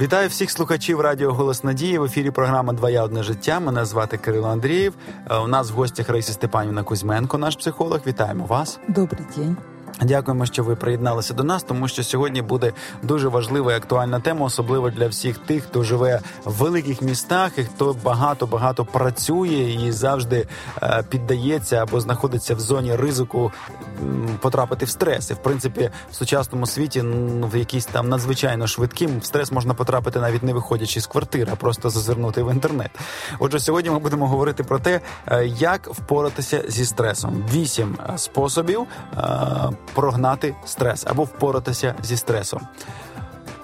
Вітаю всіх слухачів Радіо Голос Надії. В ефірі програма Двоя одне життя. Мене звати Кирило Андрієв. Е, у нас в гостях Раїса Степанівна Кузьменко, наш психолог. Вітаємо вас. Добрий день. Дякуємо, що ви приєдналися до нас, тому що сьогодні буде дуже важлива і актуальна тема, особливо для всіх тих, хто живе в великих містах і хто багато багато працює і завжди е, піддається або знаходиться в зоні ризику потрапити в стрес. І в принципі, в сучасному світі в якийсь там надзвичайно швидким в стрес можна потрапити навіть не виходячи з квартири, а просто зазирнути в інтернет. Отже, сьогодні ми будемо говорити про те, е, як впоратися зі стресом. Вісім е, способів прогнати стрес або впоратися зі стресом.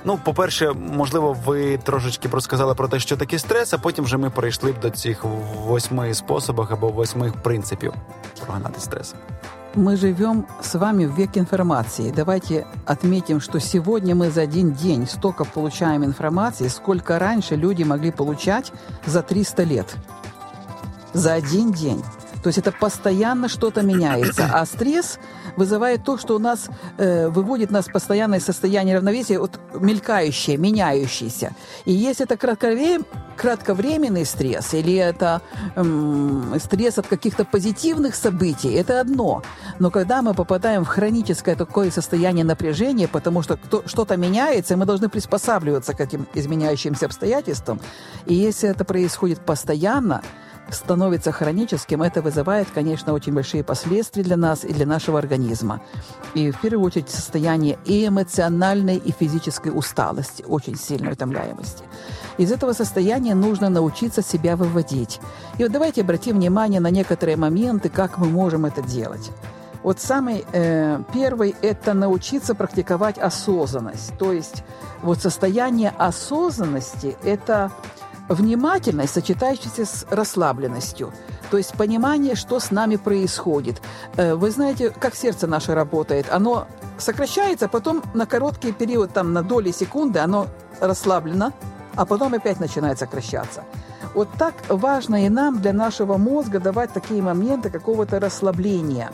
Ну, по-перше, можливо, ви трошечки розказали про те, що таке стрес, а потім вже ми перейшли б до цих восьми способів або восьми принципів прогнати стрес. Мы живем с вами в век информации. Давайте отметим, что сегодня мы за один день столько получаем информации, сколько раньше люди могли получать за 300 лет. За один день. То есть это постоянно что-то меняется. А стресс вызывает то, что у нас э, выводит нас в постоянное состояние равновесия, вот мелькающее, меняющееся. И если это кратковрем... кратковременный стресс или это эм, стресс от каких-то позитивных событий, это одно. Но когда мы попадаем в хроническое такое состояние напряжения, потому что что-то меняется, мы должны приспосабливаться к этим изменяющимся обстоятельствам. И если это происходит постоянно, становится хроническим, это вызывает, конечно, очень большие последствия для нас и для нашего организма. И в первую очередь состояние и эмоциональной, и физической усталости, очень сильной утомляемости. Из этого состояния нужно научиться себя выводить. И вот давайте обратим внимание на некоторые моменты, как мы можем это делать. Вот самый э, первый – это научиться практиковать осознанность. То есть вот состояние осознанности – это Внимательность, сочетающаяся с расслабленностью, то есть понимание, что с нами происходит. Э, вы знаете, как сердце наше работает. Оно сокращается, потом на короткий период, там, на доли секунды, оно расслаблено, а потом опять начинает сокращаться. Вот так важно и нам, для нашего мозга, давать такие моменты какого-то расслабления.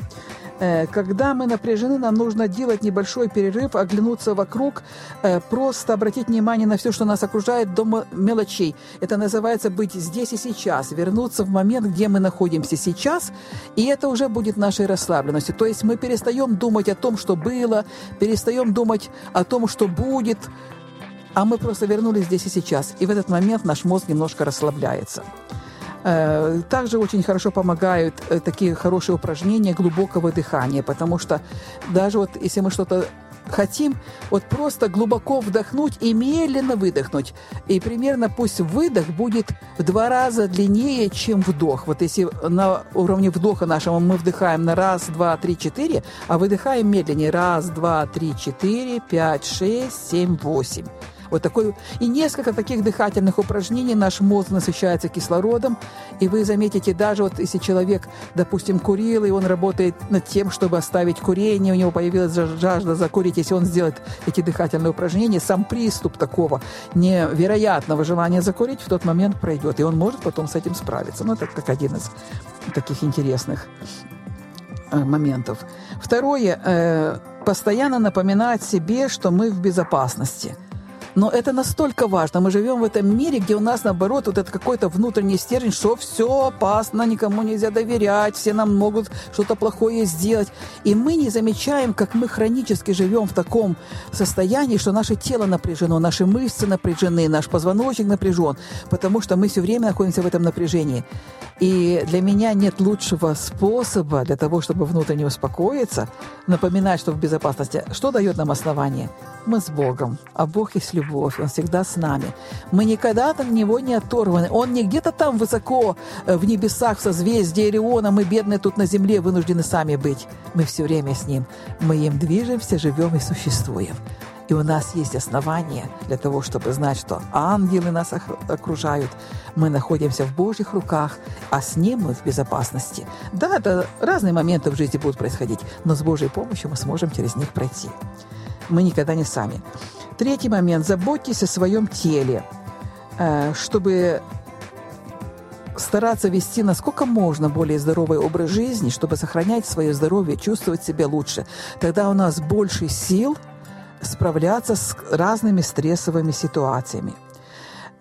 Э, когда мы напряжены, нам нужно делать небольшой перерыв, оглянуться вокруг, э, просто обратить внимание на все, что нас окружает, до мелочей. Это называется быть здесь и сейчас, вернуться в момент, где мы находимся сейчас, и это уже будет нашей расслабленностью. То есть мы перестаем думать о том, что было, перестаем думать о том, что будет, а мы просто вернулись здесь и сейчас. И в этот момент наш мозг немножко расслабляется. Э, также очень хорошо помогают э, такие хорошие упражнения глубокого дыхания, потому что даже вот если мы что-то хотим вот просто глубоко вдохнуть и медленно выдохнуть. И примерно пусть выдох будет в два раза длиннее, чем вдох. Вот если на уровне вдоха нашего мы вдыхаем на раз, два, три, четыре, а выдыхаем медленнее. Раз, два, три, четыре, пять, шесть, семь, восемь. Вот такой, и несколько таких дыхательных упражнений. Наш мозг насыщается кислородом. И вы заметите, даже вот если человек, допустим, курил, и он работает над тем, чтобы оставить курение, у него появилась жажда закурить, если он сделает эти дыхательные упражнения, сам приступ такого невероятного желания закурить в тот момент пройдет. И он может потом с этим справиться. Ну, это как один из таких интересных э, моментов. Второе, э, постоянно напоминать себе, что мы в безопасности – но это настолько важно. Мы живем в этом мире, где у нас, наоборот, вот это какой-то внутренний стержень, что все опасно, никому нельзя доверять, все нам могут что-то плохое сделать. И мы не замечаем, как мы хронически живем в таком состоянии, что наше тело напряжено, наши мышцы напряжены, наш позвоночник напряжен, потому что мы все время находимся в этом напряжении. И для меня нет лучшего способа для того, чтобы внутренне успокоиться, напоминать, что в безопасности. Что дает нам основание? Мы с Богом, а Бог есть Он всегда с нами. Мы никогда от Него не оторваны. Он не где-то там высоко э, в небесах, в созвездии Ориона, мы бедные тут на земле вынуждены сами быть. Мы все время с Ним. Мы им движемся, живем и существуем. И у нас есть основания для того, чтобы знать, что ангелы нас окружают, мы находимся в Божьих руках, а с Ним мы в безопасности. Да, это разные моменты в жизни будут происходить, но с Божьей помощью мы сможем через них пройти. Мы никогда не сами. Третий момент. Заботьтесь о своем теле, э, чтобы стараться вести насколько можно более здоровый образ жизни, чтобы сохранять свое здоровье, чувствовать себя лучше. Тогда у нас больше сил – справляться с разными стрессовыми ситуациями.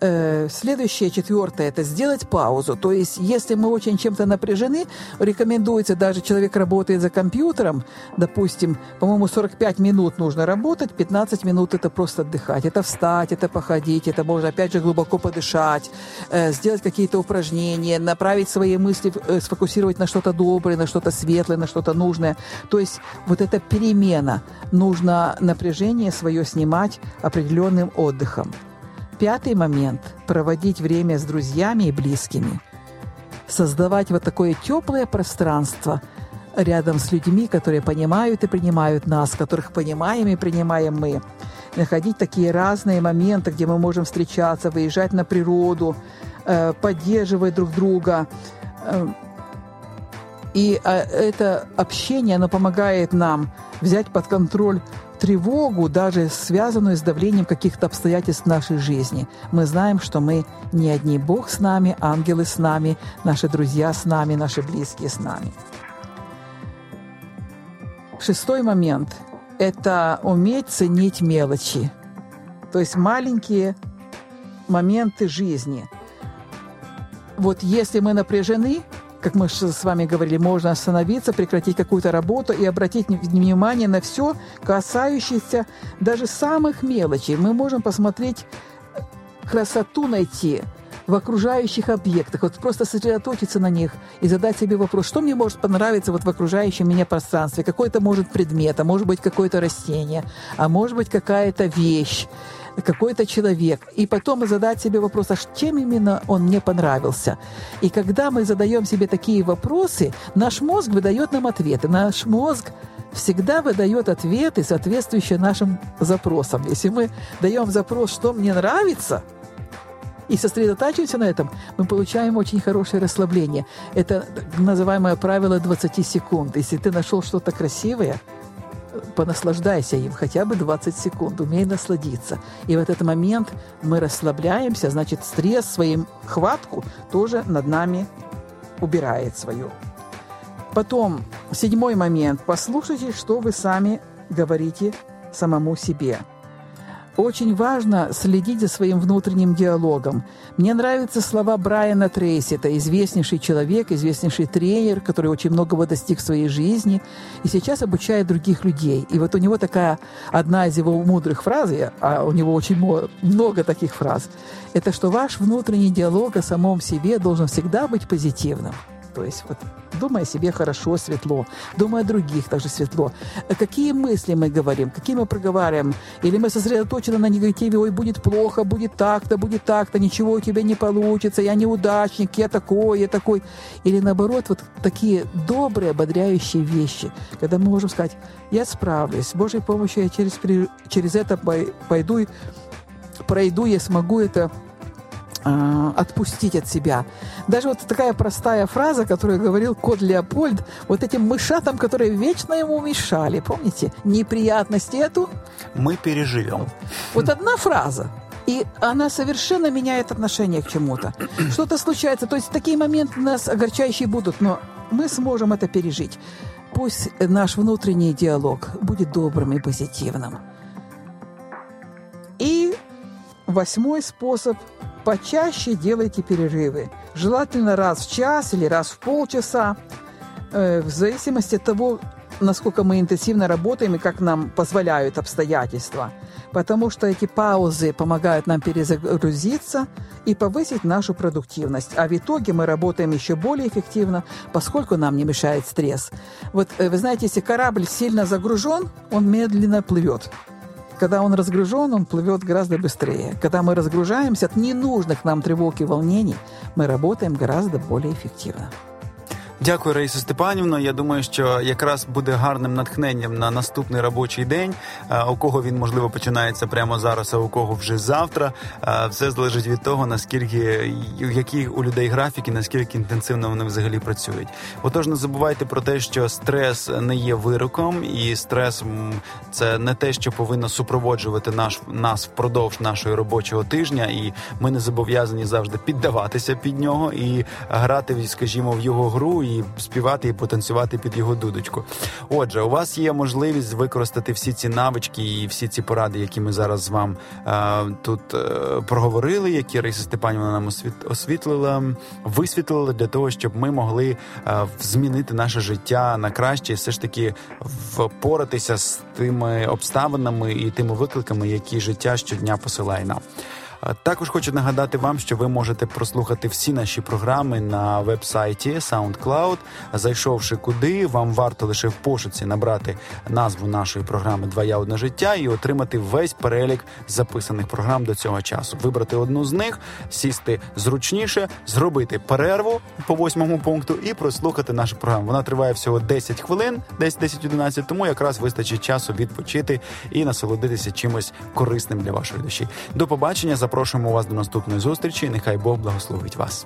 Э, следующее, четвертое, это сделать паузу. То есть, если мы очень чем-то напряжены, рекомендуется, даже человек работает за компьютером, допустим, по-моему, 45 минут нужно работать, 15 минут это просто отдыхать. Это встать, это походить, это можно, опять же, глубоко подышать, э, сделать какие-то упражнения, направить свои мысли, э, сфокусировать на что-то доброе, на что-то светлое, на что-то нужное. То есть, вот эта перемена. Нужно напряжение свое снимать определенным отдыхом. Пятый момент – проводить время с друзьями и близкими. Создавать вот такое теплое пространство рядом с людьми, которые понимают и принимают нас, которых понимаем и принимаем мы. Находить такие разные моменты, где мы можем встречаться, выезжать на природу, э, поддерживать друг друга. Э, и э, это общение, оно помогает нам взять под контроль тревогу, даже связанную с давлением каких-то обстоятельств нашей жизни. Мы знаем, что мы не одни. Бог с нами, ангелы с нами, наши друзья с нами, наши близкие с нами. Шестой момент – это уметь ценить мелочи. То есть маленькие моменты жизни. Вот если мы напряжены, как мы с вами говорили, можно остановиться, прекратить какую-то работу и обратить внимание на все, касающееся даже самых мелочей. Мы можем посмотреть э, красоту найти в окружающих объектах, вот просто сосредоточиться на них и задать себе вопрос, что мне может понравиться вот в окружающем меня пространстве, какой то может предмет, а может быть какое-то растение, а может быть какая-то вещь, какой-то человек, и потом задать себе вопрос, а чем именно он мне понравился. И когда мы задаем себе такие вопросы, наш мозг выдает нам ответы. Наш мозг всегда выдает ответы, соответствующие нашим запросам. Если мы даем запрос, что мне нравится, и сосредотачиваемся на этом, мы получаем очень хорошее расслабление. Это называемое правило 20 секунд. Если ты нашел что-то красивое – понаслаждайся им хотя бы 20 секунд, умей насладиться. И в этот момент мы расслабляемся, значит, стресс, своим хватку тоже над нами убирает свою. Потом, седьмой момент. Послушайте, что вы сами говорите самому себе. Очень важно следить за своим внутренним диалогом. Мне нравятся слова Брайана Трейси. Это известнейший человек, известнейший тренер, который очень многого достиг в своей жизни и сейчас обучает других людей. И вот у него такая одна из его мудрых фраз, а у него очень много таких фраз, это что ваш внутренний диалог о самом себе должен всегда быть позитивным. То есть вот думай о себе хорошо, светло, думай о других также светло. Какие мысли мы говорим, какие мы проговариваем, или мы сосредоточены на негативе, ой, будет плохо, будет так-то, будет так-то, ничего у тебя не получится, я неудачник, я такой, я такой. Или наоборот, вот такие добрые, ободряющие вещи, когда мы можем сказать, я справлюсь, с Божьей помощью я через, через это пойду, пройду, я смогу это отпустить от себя. Даже вот такая простая фраза, которую говорил кот Леопольд, вот этим мышатам, которые вечно ему мешали, помните? Неприятности эту мы переживем. Вот одна фраза, и она совершенно меняет отношение к чему-то. Что-то случается, то есть такие моменты нас огорчающие будут, но мы сможем это пережить. Пусть наш внутренний диалог будет добрым и позитивным. И восьмой способ – почаще делайте перерывы. Желательно раз в час или раз в полчаса, э, в зависимости от того, насколько мы интенсивно работаем и как нам позволяют обстоятельства. Потому что эти паузы помогают нам перезагрузиться и повысить нашу продуктивность. А в итоге мы работаем еще более эффективно, поскольку нам не мешает стресс. Вот э, вы знаете, если корабль сильно загружен, он медленно плывет. Когда он разгружен, он плывет гораздо быстрее. Когда мы разгружаемся от ненужных нам тревог и волнений, мы работаем гораздо более эффективно. Дякую, Раїса Степанівна. Я думаю, що якраз буде гарним натхненням на наступний робочий день. У кого він можливо починається прямо зараз, а у кого вже завтра. Все залежить від того, наскільки які у людей графіки, наскільки інтенсивно вони взагалі працюють. Отож, не забувайте про те, що стрес не є вироком, і стрес це не те, що повинно супроводжувати наш нас впродовж нашого робочого тижня, і ми не зобов'язані завжди піддаватися під нього і грати, скажімо, в його гру і співати і потанцювати під його дудочку. Отже, у вас є можливість використати всі ці навички і всі ці поради, які ми зараз вам е, тут е, проговорили, які Раїса Степанівна нам освітлила, висвітлила для того, щоб ми могли е, змінити наше життя на краще, і все ж таки впоратися з тими обставинами і тими викликами, які життя щодня посилає нам. Також хочу нагадати вам, що ви можете прослухати всі наші програми на веб-сайті SoundCloud. Зайшовши куди, вам варто лише в пошуці набрати назву нашої програми Два я одне життя і отримати весь перелік записаних програм до цього часу. Вибрати одну з них, сісти зручніше, зробити перерву по восьмому пункту і прослухати нашу програму. Вона триває всього 10 хвилин, десь 10-11, тому якраз вистачить часу відпочити і насолодитися чимось корисним для вашої душі. До побачення запрошуємо вас до наступної зустрічі. Нехай Бог благословить вас.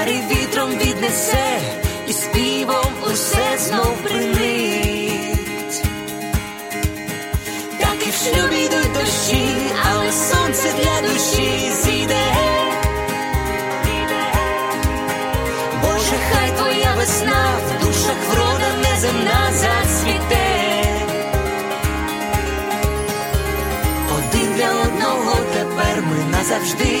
хмарі вітром віднесе, і співом усе знов принить. Так і в шлюбі йдуть дощі, але сонце для душі зійде. Боже, хай твоя весна в душах врода неземна зацвіте. Один для одного тепер ми назавжди